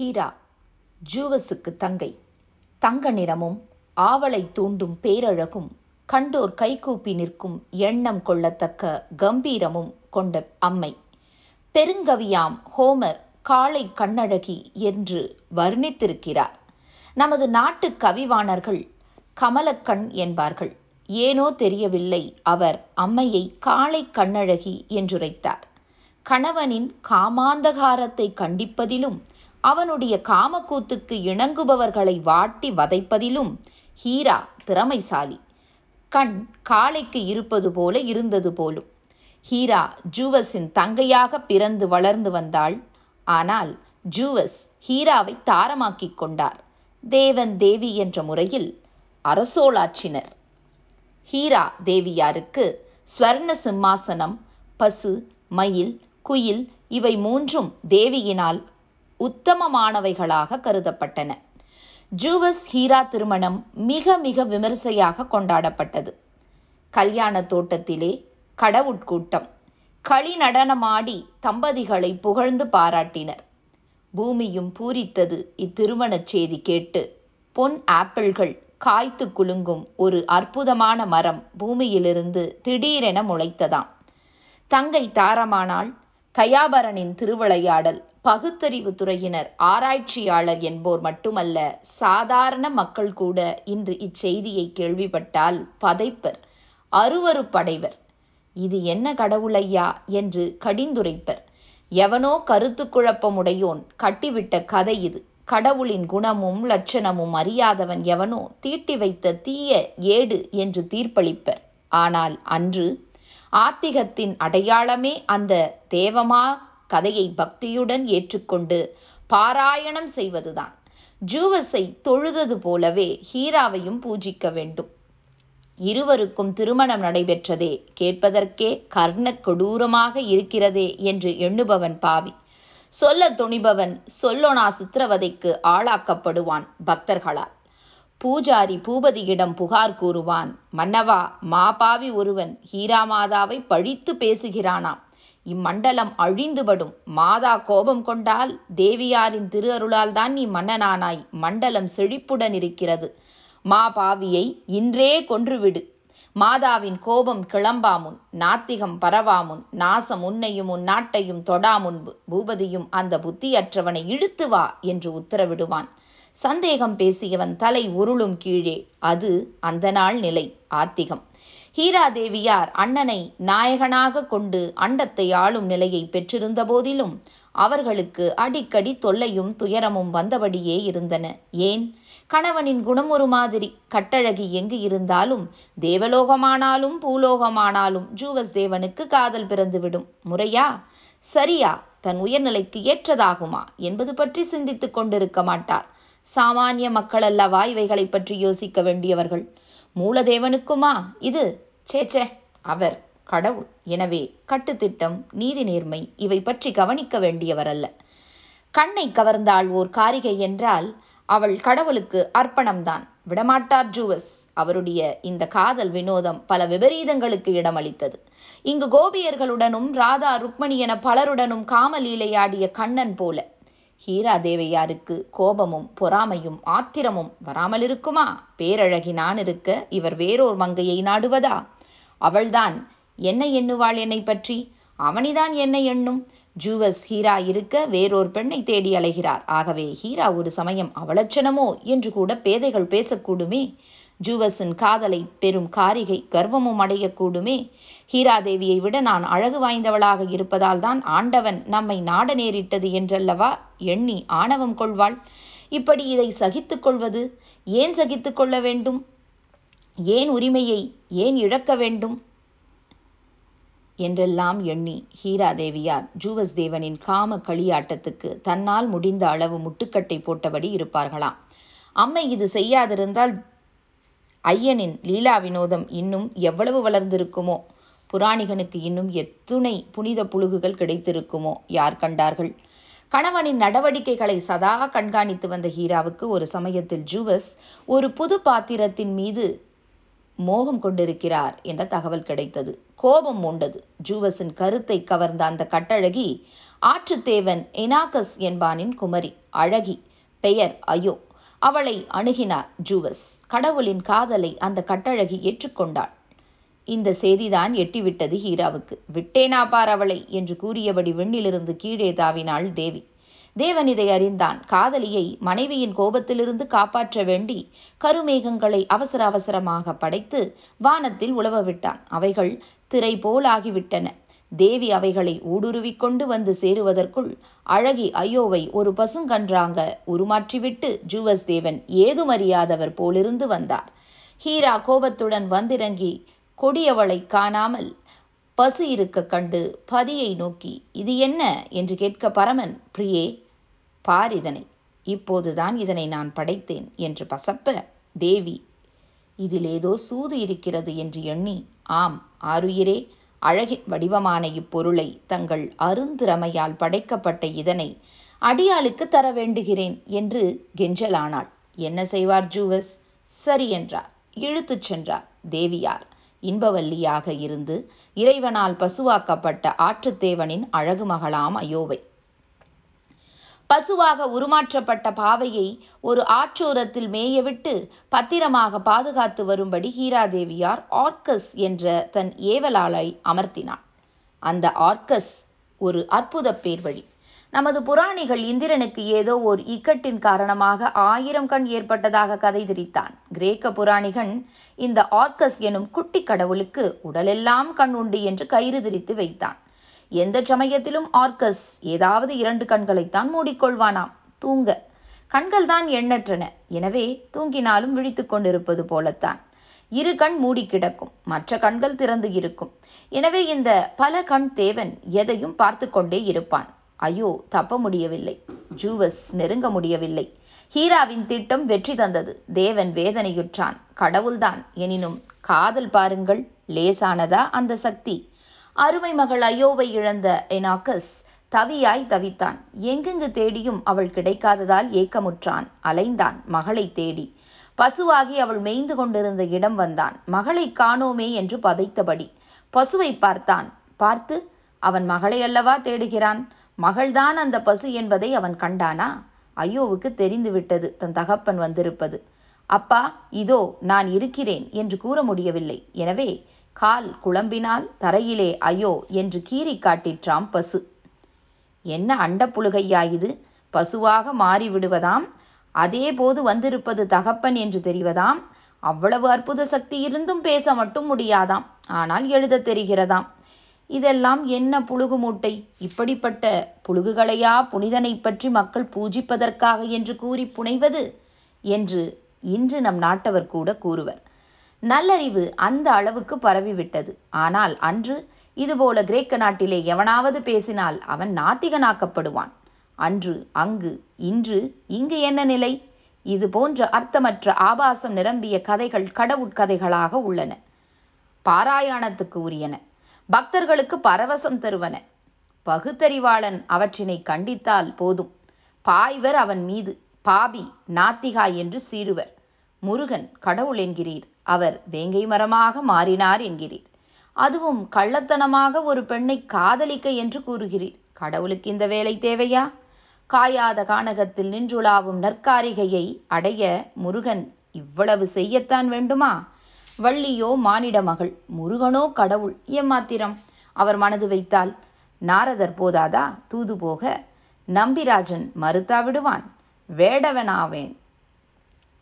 ஹீரா ஜூவஸுக்கு தங்கை. தங்க நிறமும் ஆவலை தூண்டும் பேரழகும் கண்டோர் கைகூப்பி நிற்கும் எண்ணம் கொள்ளத்தக்க கம்பீரமும் கொண்ட அம்மை. பெருங்கவியாம் ஹோமர் காளை கண்ணழகி என்று வர்ணித்திருக்கிறார். நமது நாட்டு கவிவாணர்கள் கமலக்கண் என்பார்கள். ஏனோ தெரியவில்லை அவர் அம்மையை காளை கண்ணழகி என்றுரைத்தார். கணவனின் காமாந்தகாரத்தை கண்டிப்பதிலும் அவனுடைய காமக்கூத்துக்கு இணங்குபவர்களை வாட்டி வதைப்பதிலும் ஹீரா திறமைசாலி. கண் காளைக்கு இருப்பது போல இருந்தது போலும். ஹீரா ஜூவஸின் தங்கையாக பிறந்து வளர்ந்து வந்தாள். ஆனால் ஜூவஸ் ஹீராவை தாரமாக்கிக் கொண்டார். தேவன் தேவி என்ற முறையில் அரசோளாச்சினர் ஹீரா தேவியாருக்கு ஸ்வர்ண சிம்மாசனம் பசு மயில் குயில் இவை மூன்றும் தேவியினால் உத்தமமானவைகளாக கருதப்பட்டன. ஜூவஸ் ஹீரா திருமணம் மிக மிக விமரிசையாக கொண்டாடப்பட்டது. கல்யாண தோட்டத்திலே கடவுட்கூட்டம் களி நடனமாடி தம்பதிகளை புகழ்ந்து பாராட்டினர். பூமியும் பூரித்தது இத்திருமணச் செய்தி கேட்டு பொன் ஆப்பிள்கள் காய்த்து குலுங்கும் ஒரு அற்புதமான மரம் பூமியிலிருந்து திடீரென முளைத்ததாம். தங்கை தாரமானால் கயாபரனின் திருவிளையாடல் பகுத்தறிவு துறையினர் ஆராய்ச்சியாளர் என்போர் மட்டுமல்ல சாதாரண மக்கள் கூட இன்று இச்செய்தியை கேள்விப்பட்டால் பதைப்பர் அருவருப்படைவர். இது என்ன கடவுளையா என்று கடிந்துரைப்பர். எவனோ கருத்து குழப்பமுடையோன் கட்டிவிட்ட கதை இது. கடவுளின் குணமும் லட்சணமும் அறியாதவன் எவனோ தீட்டி வைத்த தீய ஏடு என்று தீர்ப்பளிப்பர். ஆனால் அன்று ஆத்திகத்தின் அடையாளமே அந்த தேவமா கதையை பக்தியுடன் ஏற்றுக்கொண்டு பாராயணம் செய்வதுதான். ஜூவஸை தொழுதது போலவே ஹீராவையும் பூஜிக்க வேண்டும். இருவருக்கும் திருமணம் நடைபெற்றதே கேட்பதற்கே கர்ண கொடூரமாக இருக்கிறதே என்று எண்ணுபவன் பாவி. சொல்ல துணிபவன் சொல்லோனா சித்திரவதைக்கு ஆளாக்கப்படுவான் பக்தர்களால். பூஜாரி பூபதியிடம் புகார் கூறுவான் மன்னவா மாபாவி ஒருவன் ஹீராமாதாவை பழித்து பேசுகிறானாம். இம்மண்டலம் அழிந்துபடும். மாதா கோபம் கொண்டால் தேவியாரின் திரு அருளால் தான் நீ மன்னனானாய் மண்டலம் செழிப்புடன் இருக்கிறது. மா பாவியை இன்றே கொன்றுவிடு. மாதாவின் கோபம் கிளம்பாமுன் நாத்திகம் பரவாமுன் நாசம் உன்னையும் உன் நாட்டையும் தொடாமுன்பு பூபதியும் அந்த புத்தியற்றவனை இழுத்து வா என்று உத்தரவிடுவான். சந்தேகம் பேசியவன் தலை உருளும் கீழே அது அந்த நாள் நிலை. ஆத்திகம். ஹீராதேவியார் அண்ணனை நாயகனாக கொண்டு அண்டத்தை ஆளும் நிலையை பெற்றிருந்த போதிலும் அவர்களுக்கு அடிக்கடி தொல்லையும் துயரமும் வந்தபடியே இருந்தன. ஏன்? கணவனின் குணம் ஒரு மாதிரி. கட்டழகி எங்கு இருந்தாலும் தேவலோகமானாலும் பூலோகமானாலும் ஜூவஸ் தேவனுக்கு காதல் பிறந்துவிடும். முறையா? சரியா. தன் உயர்நிலைக்கு ஏற்றதாகுமா என்பது பற்றி சிந்தித்துக் கொண்டிருக்க மாட்டார். சாமானிய மக்கள் அல்லவா இவைகளை பற்றி யோசிக்க வேண்டியவர்கள்? மூலதேவனுக்குமா? இது சேச்சே அவர் கடவுள். எனவே கட்டுத்திட்டம் நீதி நேர்மை இவை பற்றி கவனிக்க வேண்டியவர் அல்ல கண்ணை கவர்ந்தாள் ஓர் காரிகை என்றால் அவள் கடவுளுக்கு அர்ப்பணம்தான். விடமாட்டார் ஜூவஸ். அவருடைய இந்த காதல் வினோதம் பல விபரீதங்களுக்கு இடமளித்தது. இங்கு கோபியர்களுடனும் ராதா ருக்மணி என பலருடனும் காமலீலையாடிய கண்ணன் போல. ஹீரா தேவையாருக்கு கோபமும் பொறாமையும் ஆத்திரமும் வராமல் இருக்குமா பேரழகி நான் இருக்க இவர் வேறோர் மங்கையை நாடுவதா? அவள்தான். என்ன எண்ணுவாள் என்னை பற்றி? அவனிதான் என்ன எண்ணும். ஜூவஸ் ஹீரா இருக்க வேறொரு பெண்ணை தேடி அலைகிறார். ஆகவே ஹீரா ஒரு சமயம் அவலட்சணமோ என்று கூட பேதைகள் பேசக்கூடுமே. ஜூவஸின் காதலை பெரும் காரிகை கர்வமும் அடையக்கூடுமே. ஹீராதேவியை விட நான் அழகு வாய்ந்தவளாக இருப்பதால் தான் ஆண்டவன் நம்மை நாட நேரிட்டது என்றல்லவா? எண்ணி ஆணவம் கொள்வாள். இப்படி இதை சகித்துக் கொள்வது ஏன் சகித்துக் கொள்ள வேண்டும்? ஏன் உரிமையை ஏன் இழக்க வேண்டும்? என்றெல்லாம் எண்ணி ஹீராதேவியார் ஜூவஸ் தேவனின் காம களியாட்டத்துக்கு தன்னால் முடிந்த அளவு முட்டுக்கட்டை போட்டபடி இருப்பார்களாம். அம்மை இது செய்யாதிருந்தால் ஐயனின் லீலா வினோதம் இன்னும் எவ்வளவு வளர்ந்திருக்குமோ? புராணிகனுக்கு இன்னும் எத்துணை புனித புழுகுகள் கிடைத்திருக்குமோ? யார் கண்டார்கள்? கணவனின் நடவடிக்கைகளை சதா கண்காணித்து வந்த ஹீராவுக்கு ஒரு சமயத்தில் ஜூவஸ் ஒரு புது பாத்திரத்தின் மீது மோகம் கொண்டிருக்கிறார் என்ற தகவல் கிடைத்தது. கோபம் மூண்டது. ஜூவஸின் கருத்தை கவர்ந்த அந்த கட்டழகி ஆற்றுத்தேவன் எனாகஸ் என்பானின் குமரி அழகி பெயர் அயோ அவளை அணுகினார் ஜூவஸ். கடவுளின் காதலை அந்த கட்டழகி ஏற்றுக்கொண்டாள். இந்த செய்திதான் எட்டிவிட்டது ஹீராவுக்கு. விட்டேனா பார் அவளை என்று கூறியபடி விண்ணிலிருந்து கீழே தாவினாள் தேவி. தேவன் இதை அறிந்தான். காதலியை மனைவியின் கோபத்திலிருந்து காப்பாற்ற வேண்டி கருமேகங்களை அவசர அவசரமாக படைத்து வானத்தில் உழவ விட்டான். அவைகள் திரை போலாகிவிட்டன தேவி அவைகளை ஊடுருவிக் கொண்டு வந்து சேருவதற்குள் அழகி ஐயோவை ஒரு பசுங்கன்றாங்க! உருமாற்றிவிட்டு ஜூவஸ் தேவன் ஏதுமறியாதவர் போலிருந்து வந்தார். ஹீரா கோபத்துடன் வந்திறங்கி கொடியவளை காணாமல் பசு இருக்க கண்டு பதியை நோக்கி இது என்ன? என்று கேட்க பரமன் பிரியே பார் இதனை. இப்போதுதான் இதனை நான் படைத்தேன் என்று பசப்ப தேவி இதில் ஏதோ சூது இருக்கிறது என்று எண்ணி ஆம் ஆருயிரே அழகின் வடிவமான இப்பொருளை தங்கள் அருந்திறமையால் படைக்கப்பட்ட இதனை அடியாளுக்கு தர வேண்டுகிறேன் என்று கெஞ்சலானாள். என்ன செய்வார் ஜூவஸ்? சரி என்றார். இழுத்துச் சென்றார். தேவியார் இன்பவல்லியாக இருந்து இறைவனால் பசுவாக்கப்பட்ட ஆற்றுத்தேவனின் அழகு மகளாம் அயோவை. பசுவாக உருமாற்றப்பட்ட பாவையை ஒரு ஆற்றோரத்தில் மேயவிட்டு பத்திரமாக பாதுகாத்து வரும்படி ஹீராதேவியார் ஆர்கஸ் என்ற தன் ஏவலாளை அமர்த்தினாள் அந்த ஆர்கஸ் ஒரு அற்புத பேர்வழி. நமது புராணிகள் இந்திரனுக்கு ஏதோ ஓர் இக்கட்டின் காரணமாக ஆயிரம் கண் ஏற்பட்டதாக கதை திரித்தான் கிரேக்க புராணிகன் இந்த ஆர்கஸ் எனும் குட்டி கடவுளுக்கு உடலெல்லாம் கண் உண்டு என்று கயிறு திரித்து வைத்தான். எந்த சமயத்திலும் ஆர்கஸ் ஏதாவது இரண்டு கண்களைத்தான் மூடிக்கொள்வானாம். தூங்க. கண்கள் தான் எண்ணற்றன. எனவே தூங்கினாலும் விழித்துக் கொண்டிருப்பது போலத்தான். இரு கண் மூடி கிடக்கும். மற்ற கண்கள் திறந்து இருக்கும். எனவே இந்த பல கண் தேவன் எதையும் பார்த்து கொண்டே இருப்பான். ஐயோ தப்ப முடியவில்லை. ஜூவஸ் நெருங்க முடியவில்லை. ஹீராவின் திட்டம் வெற்றி தந்தது. தேவன் வேதனையுற்றான். கடவுள்தான். எனினும் காதல் பாருங்கள் லேசானதா அந்த சக்தி? அருமை மகள் ஐயோவை இழந்த எனாக்கஸ் தவியாய் தவித்தான். எங்கெங்கு தேடியும் அவள் கிடைக்காததால் ஏக்கமுற்றான். அலைந்தான் மகளை தேடி. பசுவாகி அவள் மேய்ந்து கொண்டிருந்த இடம் வந்தான். மகளை காணோமே என்று பதைத்தபடி. பசுவை பார்த்தான். பார்த்து அவன் மகளை அல்லவா தேடுகிறான்? மகள்தான் அந்த பசு என்பதை அவன் கண்டானா? ஐயோவுக்கு தெரிந்துவிட்டது. தன் தகப்பன் வந்திருப்பது. அப்பா இதோ நான் இருக்கிறேன் என்று கூற முடியவில்லை. எனவே கால் குழம்பினால் தரையிலே ஐயோ என்று கீறி காட்டிற்றாம் பசு. என்ன அண்டப்புழுகையா இது? பசுவாக மாறிவிடுவதாம்? அதே போது வந்திருப்பது தகப்பன் என்று தெரிவதாம்? அவ்வளவு அற்புத சக்தி இருந்தும் பேச மட்டும் முடியாதாம். ஆனால் எழுத தெரிகிறதாம். இதெல்லாம் என்ன புழுகு மூட்டை இப்படிப்பட்ட புழுகுகளையா புனிதனை பற்றி மக்கள் பூஜிப்பதற்காக என்று கூறி புனைவது? என்று இன்று நம் நாட்டவர் கூட கூறுவர். நல்லறிவு அந்த அளவுக்கு பரவிவிட்டது. ஆனால் அன்று இதுபோல கிரேக்க நாட்டிலே எவனாவது பேசினால் அவன் நாத்திகனாக்கப்படுவான். அன்று அங்கு இன்று இங்கு என்ன நிலை? இது போன்ற அர்த்தமற்ற ஆபாசம் நிரம்பிய கதைகள் கடவுட்கதைகளாக உள்ளன. பாராயணத்துக்கு உரியன. பக்தர்களுக்கு பரவசம் தருவன. பகுத்தறிவாளன் அவற்றினை கண்டித்தால் போதும். பாய்வர் அவன் மீது பாபி நாத்திகா என்று சீருவர் முருகன் கடவுள் என்கிறீர். அவர் வேங்கை மரமாக மாறினார் என்கிறீர். அதுவும் கள்ளத்தனமாக ஒரு பெண்ணை காதலிக்க என்று கூறுகிறீர். கடவுளுக்கு இந்த வேலை தேவையா? காயாத கானகத்தில் நின்றுலாவும் நற்காரிகையை அடைய முருகன் இவ்வளவு செய்யத்தான் வேண்டுமா? வள்ளியோ மானிட மகள் முருகனோ கடவுள் ஏமாத்திரம். அவர் மனது வைத்தால் நாரதர் போதாதா? தூது போக நம்பிராஜன் மறுத்தா விடுவான் வேடவனாவேன்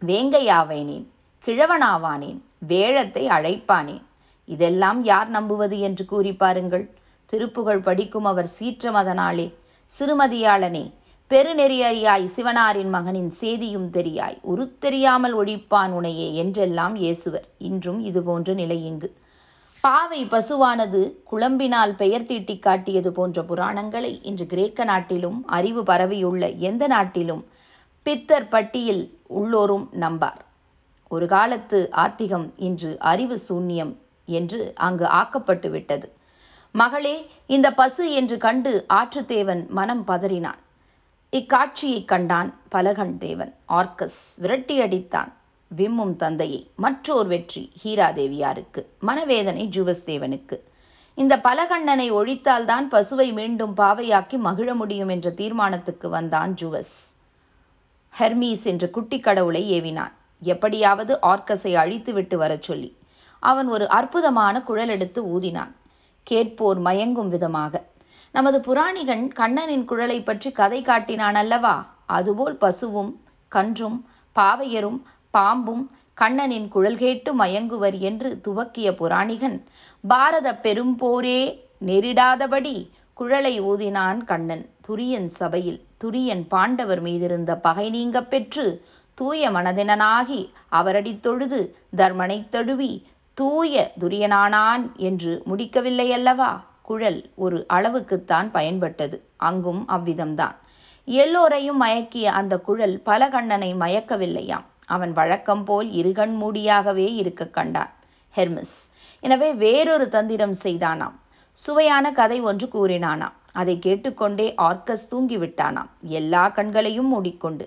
வேங்கையாவேனேன் கிழவனாவானேன் வேழத்தை அழைப்பானேன். இதெல்லாம் யார் நம்புவது என்று கூறி பாருங்கள். திருப்புகழ் படிக்கும் அவர் சீற்றமதனாலே சிறுமதியாளனே பெருநெறியறியாய் சிவனாரின் மகனின் சேதியும் தெரியாய். உருத்தெரியாமல் ஒழிப்பான் உனையே என்றெல்லாம் ஏசுவர் இன்றும் இதுபோன்ற நிலை இங்கு. பாவை பசுவானது குழம்பினால் பெயர் தீட்டி காட்டியது போன்ற புராணங்களை இன்று கிரேக்க நாட்டிலும் அறிவு பரவியுள்ள எந்த நாட்டிலும் பித்தர் பட்டியில் உள்ளோரும் நம்பார். ஒரு காலத்து ஆத்திகம் இன்று அறிவு சூன்யம் என்று அங்கு ஆக்கப்பட்டு விட்டது மகளே இந்த பசு என்று கண்டு ஆற்றுத்தேவன் மனம் பதறினான். இக்காட்சியைக் கண்டான் பலகன் தேவன். ஆர்கஸ் விரட்டி அடித்தான் விம்மும் தந்தையை. மற்றோர் வெற்றி ஹீராதேவியாருக்கு. மனவேதனை ஜுவஸ் தேவனுக்கு இந்த பலகண்ணனை ஒழித்தால்தான் பசுவை மீண்டும் பாவையாக்கி மகிழ முடியும் என்ற தீர்மானத்துக்கு வந்தான் ஜுவஸ். ஹெர்மீஸ் என்ற குட்டி கடவுளை ஏவினான். எப்படியாவது ஆர்கஸை அழித்துவிட்டு வரச் சொல்லி அவன் ஒரு அற்புதமான குழல் எடுத்து ஊதினான். கேட்போர் மயங்கும் விதமாக நமது புராணிகன் கண்ணனின் குழலை பற்றி கதை காட்டினான் அல்லவா அதுபோல் பசுவும் கன்றும் பாவையரும் பாம்பும் கண்ணனின் குழல் கேட்டு மயங்குவர் என்று துவக்கிய புராணிகன் பாரத பெரும்போரே நெரிடாதபடி குழலை ஊதினான் கண்ணன். துரியன் சபையில் துரியன் பாண்டவர் மீதிருந்த பகை நீங்கப் பெற்று தூய மனதினனாகி அவரடித் தொழுது தர்மனைத் தழுவி தூய துரியனானான் என்று முடிக்கவில்லை அல்லவா குழல் ஒரு அளவுக்குத்தான் பயன்பட்டது. அங்கும் அவ்விதம்தான். எல்லோரையும் மயக்கிய அந்த குழல் பல கண்ணனை மயக்கவில்லையாம். அவன் வழக்கம் போல் இருகண் மூடியாகவே இருக்க கண்டான். ஹெர்மிஸ். எனவே வேறொரு தந்திரம் செய்தானாம். சுவையான கதை ஒன்று கூறினானாம். அதை கேட்டுக்கொண்டே ஆர்க்கஸ் தூங்கிவிட்டானாம். எல்லா கண்களையும் மூடிக்கொண்டு.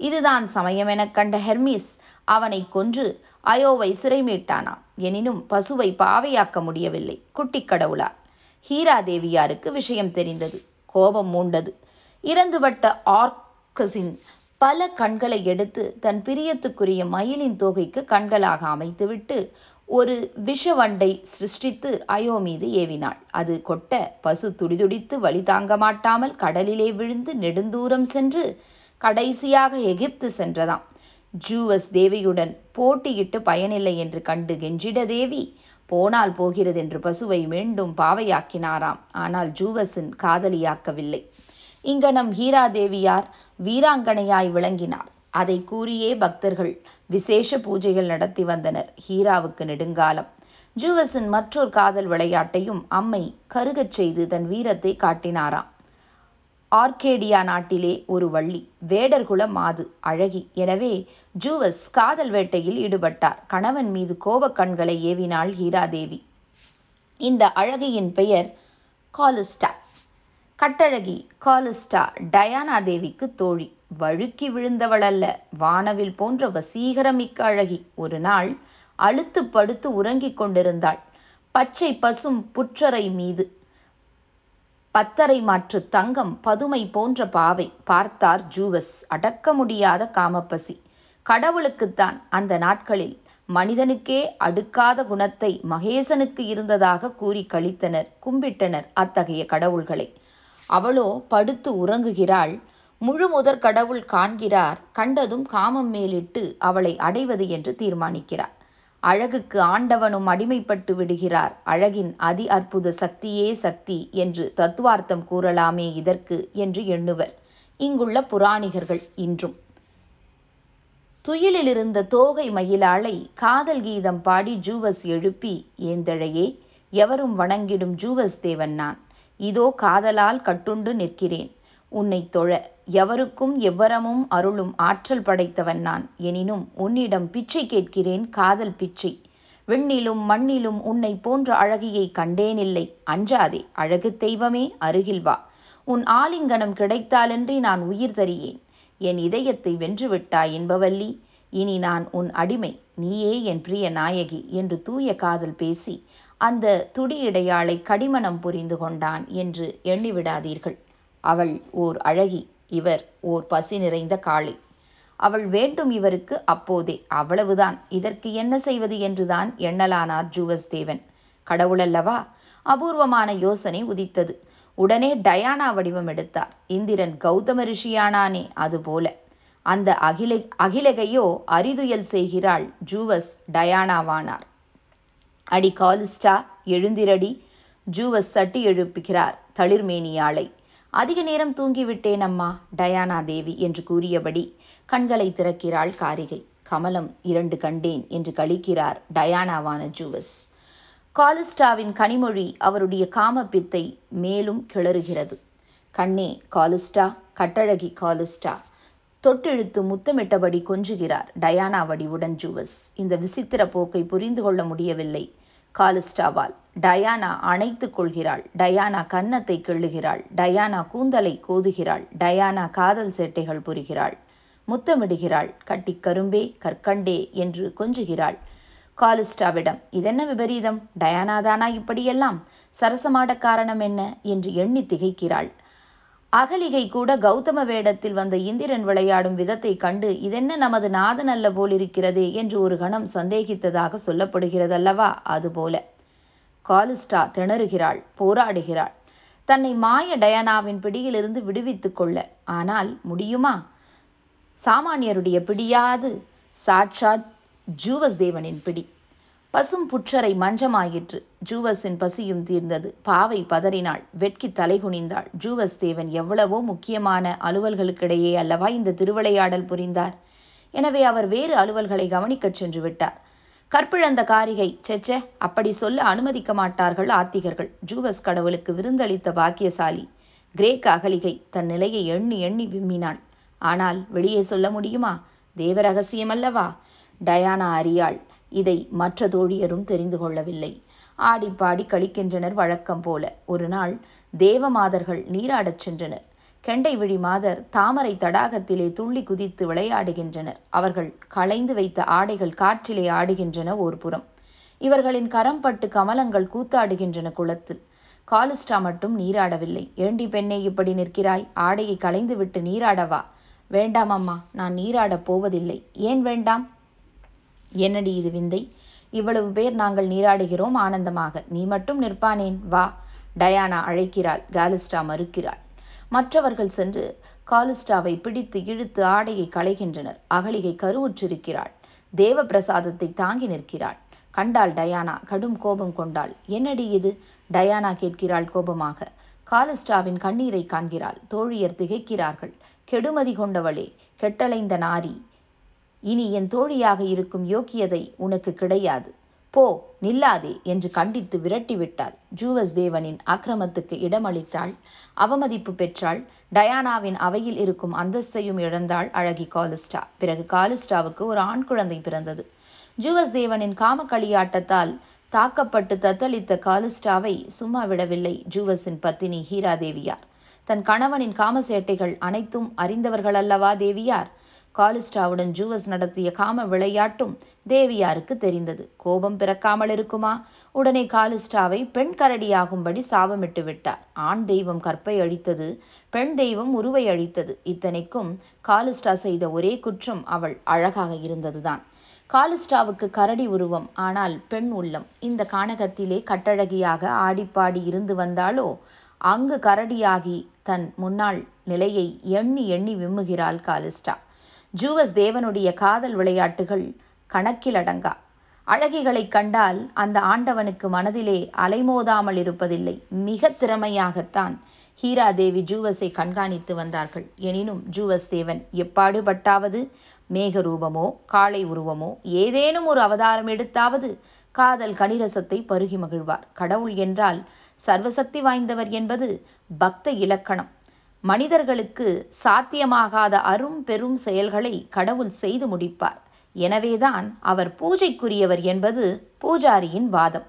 இதுதான் சமயம் எனக் கண்ட ஹெர்மிஸ். அவனை கொன்று அயோவை சிறை மீட்டானாம் எனினும் பசுவை பாவையாக்க முடியவில்லை. குட்டிக் கடவுளால் ஹீரா தேவியாருக்கு விஷயம் தெரிந்தது. கோபம் மூண்டது. இறந்துபட்ட ஆர்கஸின் பல கண்களை எடுத்து தன் பிரியத்துக்குரிய மயிலின் தோகைக்கு கண்களாக அமைத்துவிட்டு ஒரு விஷவண்டை சிருஷ்டித்து அயோ மீது ஏவினாள். அது கொட்ட பசு துடிதுடித்து வழி தாங்க மாட்டாமல் கடலிலே விழுந்து நெடுந்தூரம் சென்று கடைசியாக எகிப்து சென்றதாம். ஜூவஸ் தேவியுடன் போட்டியிட்டு பயனில்லை என்று கண்டு கெஞ்சிட தேவி போனால் போகிறது என்று பசுவை மீண்டும் பாவையாக்கினாராம். ஆனால் ஜூவஸின் காதலியாக்கவில்லை இங்கனம் ஹீரா தேவியார் வீராங்கனையாய் விளங்கினார். அதை கூறியே பக்தர்கள் விசேஷ பூஜைகள் நடத்தி வந்தனர். ஹீராவுக்கு நெடுங்காலம். ஜூவஸின் மற்றொரு காதல் விளையாட்டையும் அம்மை கருகச் செய்து தன் வீரத்தை காட்டினாராம். ஆர்கேடியா நாட்டிலே ஒரு வள்ளி வேடர்குல மாது அழகி. எனவே ஜூவஸ் காதல் வேட்டையில் ஈடுபட்டார். கணவன் மீது கோபக் கண்களை ஏவினாள் ஹீராதேவி. இந்த அழகியின் பெயர் காலிஸ்டா. கட்டழகி காலிஸ்டா டயானா தேவிக்கு தோழி. வழுக்கி விழுந்தவள் அல்ல வானவில் போன்ற வசீகரமிக்க அழகி. ஒரு நாள் அழுத்து படுத்து உறங்கிக் கொண்டிருந்தாள். பச்சை பசும் புற்றரை மீது பத்தரை மாற்று தங்கம் பதுமை போன்ற பாவை பார்த்தார் ஜூவஸ். அடக்க முடியாத காமப்பசி. கடவுளுக்குத்தான் அந்த நாட்களில் மனிதனுக்கே அடுக்காத குணத்தை மகேசனுக்கு இருந்ததாக கூறி கழித்தனர் கும்பிட்டனர் அத்தகைய கடவுள்களை. அவளோ படுத்து உறங்குகிறாள். முழு முதற் கடவுள் காண்கிறார். கண்டதும் காமம் மேலிட்டு அவளை அடைவது என்று தீர்மானிக்கிறார். அழகுக்கு ஆண்டவனும் அடிமைப்பட்டு விடுகிறார். அழகின் அதி அற்புத சக்தியே சக்தி என்று தத்துவார்த்தம் கூறலாமே இதற்கு என்று எண்ணுவர். இங்குள்ள புராணிகர்கள் இன்றும். துயிலிலிருந்த தோகை மயிலாளை காதல் கீதம் பாடி ஜூவஸ் எழுப்பி ஏந்தழையே எவரும் வணங்கிடும் ஜூவஸ் தேவன் நான். இதோ காதலால் கட்டுண்டு நிற்கிறேன். உன்னை தொழ. எவருக்கும் எவ்வரமும் அருளும் ஆற்றல் படைத்தவன் நான். எனினும் உன்னிடம் பிச்சை கேட்கிறேன் காதல் பிச்சை. விண்ணிலும் மண்ணிலும் உன்னை போன்ற அழகியை கண்டேனில்லை. அஞ்சாதே அழகு தெய்வமே அருகில் வா. உன் ஆலிங்கனம் கிடைத்தாலன்றி நான் உயிர் தரியேன். என் இதயத்தை வென்றுவிட்டாய் என்பவல்லி. இனி நான் உன் அடிமை. நீயே என் பிரிய நாயகி என்று தூய காதல் பேசி அந்த துடியிடையாளை கடிமணம் புரிந்து கொண்டான் என்று எண்ணிவிடாதீர்கள். அவள் ஓர் அழகி இவர் ஓர் பசி நிறைந்த காளை. அவள் வேண்டும் இவருக்கு அப்போதே அவ்வளவுதான். இதற்கு என்ன செய்வது என்றுதான் எண்ணலானார் ஜூவஸ் தேவன் கடவுளல்லவா அபூர்வமான யோசனை உதித்தது. உடனே டயானா வடிவம் எடுத்தார். இந்திரன் கௌதம ரிஷியானானே அதுபோல. அந்த அகிலை அகிலகையோ அரிதுயல் செய்கிறாள் ஜூவஸ் டயானாவானார். அடி காலிஸ்டா எழுந்திரடி ஜூவஸ் சட்டி எழுப்புகிறார் தளிர்மேனியாளை. அதிக நேரம் தூங்கிவிட்டேன் அம்மா டயானா தேவி என்று கூறியபடி கண்களை திறக்கிறாள் காரிகை. கமலம் இரண்டு கண்டேன் என்று கழிக்கிறார் டயானாவான ஜூவஸ். காலிஸ்டாவின் கனிமொழி அவருடைய காமப்பித்தை மேலும் கிளறுகிறது. கண்ணே காலிஸ்டா கட்டழகி காலிஸ்டா தொட்டெழுத்து முத்தமிட்டபடி கொஞ்சுகிறார் டயானா வடிவுடன் ஜூவஸ். இந்த விசித்திர போக்கை புரிந்து கொள்ள முடியவில்லை. காலிஸ்டாவால். டயானா அணைத்துக் கொள்கிறாள். டயானா கன்னத்தை கிள்ளுகிறாள். டயானா கூந்தலை கோதுகிறாள். டயானா காதல் சேட்டைகள் புரிகிறாள். முத்தமிடுகிறாள். கட்டிக் கரும்பே கற்கண்டே என்று கொஞ்சுகிறாள். காலிஸ்டாவிடம் இதென்ன விபரீதம்? டயானாதானா இப்படியெல்லாம்? சரசமாட காரணம் என்ன? என்று எண்ணி திகைக்கிறாள். அகலிகை கூட கௌதம வேடத்தில் வந்த இந்திரன் விளையாடும் விதத்தை கண்டு இதென்ன நமது நாதன் அல்ல போலிருக்கிறதே என்று ஒரு கணம் சந்தேகித்ததாக சொல்லப்படுகிறதல்லவா அதுபோல. காலிஸ்டா திணறுகிறாள் போராடுகிறாள். தன்னை மாய டயானாவின் பிடியிலிருந்து விடுவித்துக் கொள்ள. ஆனால் முடியுமா? சாமானியருடைய பிடியாது சாட்சாத் ஜூவஸ் தேவனின் பிடி. பசும் புற்றரை மஞ்சமாயிற்று. ஜூவஸின் பசியும் தீர்ந்தது. பாவை பதறினாள். வெட்கி தலைகுனிந்தாள் ஜூவஸ் தேவன் எவ்வளவோ முக்கியமான அலுவல்களுக்கிடையே அல்லவா இந்த திருவிளையாடல் புரிந்தார். எனவே அவர் வேறு அலுவல்களை கவனிக்கச் சென்று விட்டார். கற்பிழந்த காரிகை செச்சே அப்படி சொல்ல அனுமதிக்க மாட்டார்கள் ஆத்திகர்கள். ஜூவஸ் கடவுளுக்கு விருந்தளித்த பாக்கியசாலி. கிரேக்க அகலிகை தன் நிலையை எண்ணி எண்ணி விம்மினாள். ஆனால் வெளியே சொல்ல முடியுமா? தேவ ரகசியம் அல்லவா டயானா அறியாள். இதை மற்ற தோழியரும் தெரிந்து கொள்ளவில்லை. ஆடிப்பாடி கழிக்கின்றனர் வழக்கம் போல. ஒரு நாள் தேவமாதர்கள் நீராடச் சென்றனர். கெண்டை விழி மாதர் தாமரை தடாகத்திலே துள்ளி குதித்து விளையாடுகின்றனர். அவர்கள் களைந்து வைத்த ஆடைகள் காற்றிலே ஆடுகின்றன ஒரு புறம் இவர்களின் கரம் பட்டு கமலங்கள் கூத்தாடுகின்றன குளத்தில். காலிஸ்டா மட்டும் நீராடவில்லை. ஏண்டி பெண்ணே இப்படி நிற்கிறாய்? ஆடையை களைந்து விட்டு நீராடவா? வேண்டாம் அம்மா நான் நீராடப் போவதில்லை. ஏன் வேண்டாம்? என்னடி இது விந்தை? இவ்வளவு பேர் நாங்கள் நீராடுகிறோம் ஆனந்தமாக. நீ மட்டும் நிற்பானேன்? வா. டயானா அழைக்கிறாள். காலிஸ்டா மறுக்கிறாள். மற்றவர்கள் சென்று காலிஸ்டாவை பிடித்து இழுத்து ஆடையை களைகின்றனர். அகலிகை கருவுற்றிருக்கிறாள். தேவ பிரசாதத்தை தாங்கி நிற்கிறாள். கண்டாள் டயானா கடும் கோபம் கொண்டாள். என்னடி இது? டயானா கேட்கிறாள் கோபமாக. காலிஸ்டாவின் கண்ணீரை காண்கிறாள். தோழியர் திகைக்கிறார்கள். கெடுமதி கொண்டவளே கெட்டளைந்த நாரி இனி என் தோழியாக இருக்கும் யோக்கியதை உனக்கு கிடையாது. போ நில்லாதே என்று கண்டித்து விரட்டிவிட்டாள். ஜூவஸ் தேவனின் அக்கிரமத்துக்கு இடமளித்தாள். அவமதிப்பு பெற்றாள். டயானாவின் அவையில் இருக்கும் அந்தஸ்தையும் இழந்தாள் அழகி காலிஸ்டா. பிறகு காலிஸ்டாவுக்கு ஒரு ஆண் குழந்தை பிறந்தது. ஜூவஸ் தேவனின் காமக்களியாட்டத்தால் தாக்கப்பட்டு தத்தளித்த காலிஸ்டாவை சும்மா விடவில்லை ஜூவஸின் பத்தினி ஹீரா தேவியார். தன் கணவனின் காமசேட்டைகள் அனைத்தும் அறிந்தவர்கள் அல்லவா தேவியார்? காலிஸ்டாவுடன் ஜூவஸ் நடத்திய காம விளையாட்டும் தேவியாருக்கு தெரிந்தது. கோபம் பிறக்காமல் இருக்குமா? உடனே காலிஸ்டாவை பெண் கரடியாகும்படி சாபமிட்டு விட்டார். ஆண் தெய்வம் கற்பை அழித்தது பெண் தெய்வம் உருவை அழித்தது. இத்தனைக்கும் காலிஸ்டா செய்த ஒரே குற்றம் அவள் அழகாக இருந்ததுதான். காலிஸ்டாவுக்கு கரடி உருவம் ஆனால் பெண் உள்ளம். இந்த கானகத்திலே கட்டழகியாக ஆடிப்பாடி இருந்து வந்தாளோ? அங்கு கரடியாகி தன் முன்னாள் நிலையை எண்ணி எண்ணி விம்முகிறாள் காலிஸ்டா. ஜூவஸ் தேவனுடைய காதல் விளையாட்டுகள் கணக்கில் அடங்கா. அழகிகளை கண்டால் அந்த ஆண்டவனுக்கு மனதிலே அலைமோதாமல் இருப்பதில்லை. மிக திறமையாகத்தான் ஹீரா தேவி ஜூவஸை கண்காணித்து வந்தார்கள். எனினும் ஜூவஸ் தேவன் எப்பாடுபட்டாவது மேக ரூபமோ காளை உருவமோ ஏதேனும் ஒரு அவதாரம் எடுத்தாவது காதல் கணிரசத்தை பருகி மகிழ்வார். கடவுள் என்றால் சர்வசக்தி வாய்ந்தவர் என்பது பக்த இலக்கணம். மனிதர்களுக்கு சாத்தியமாகாத அரும் பெரும் செயல்களை கடவுள் செய்து முடிப்பார். எனவேதான் அவர் பூஜைக்குரியவர் என்பது பூஜாரியின் வாதம்.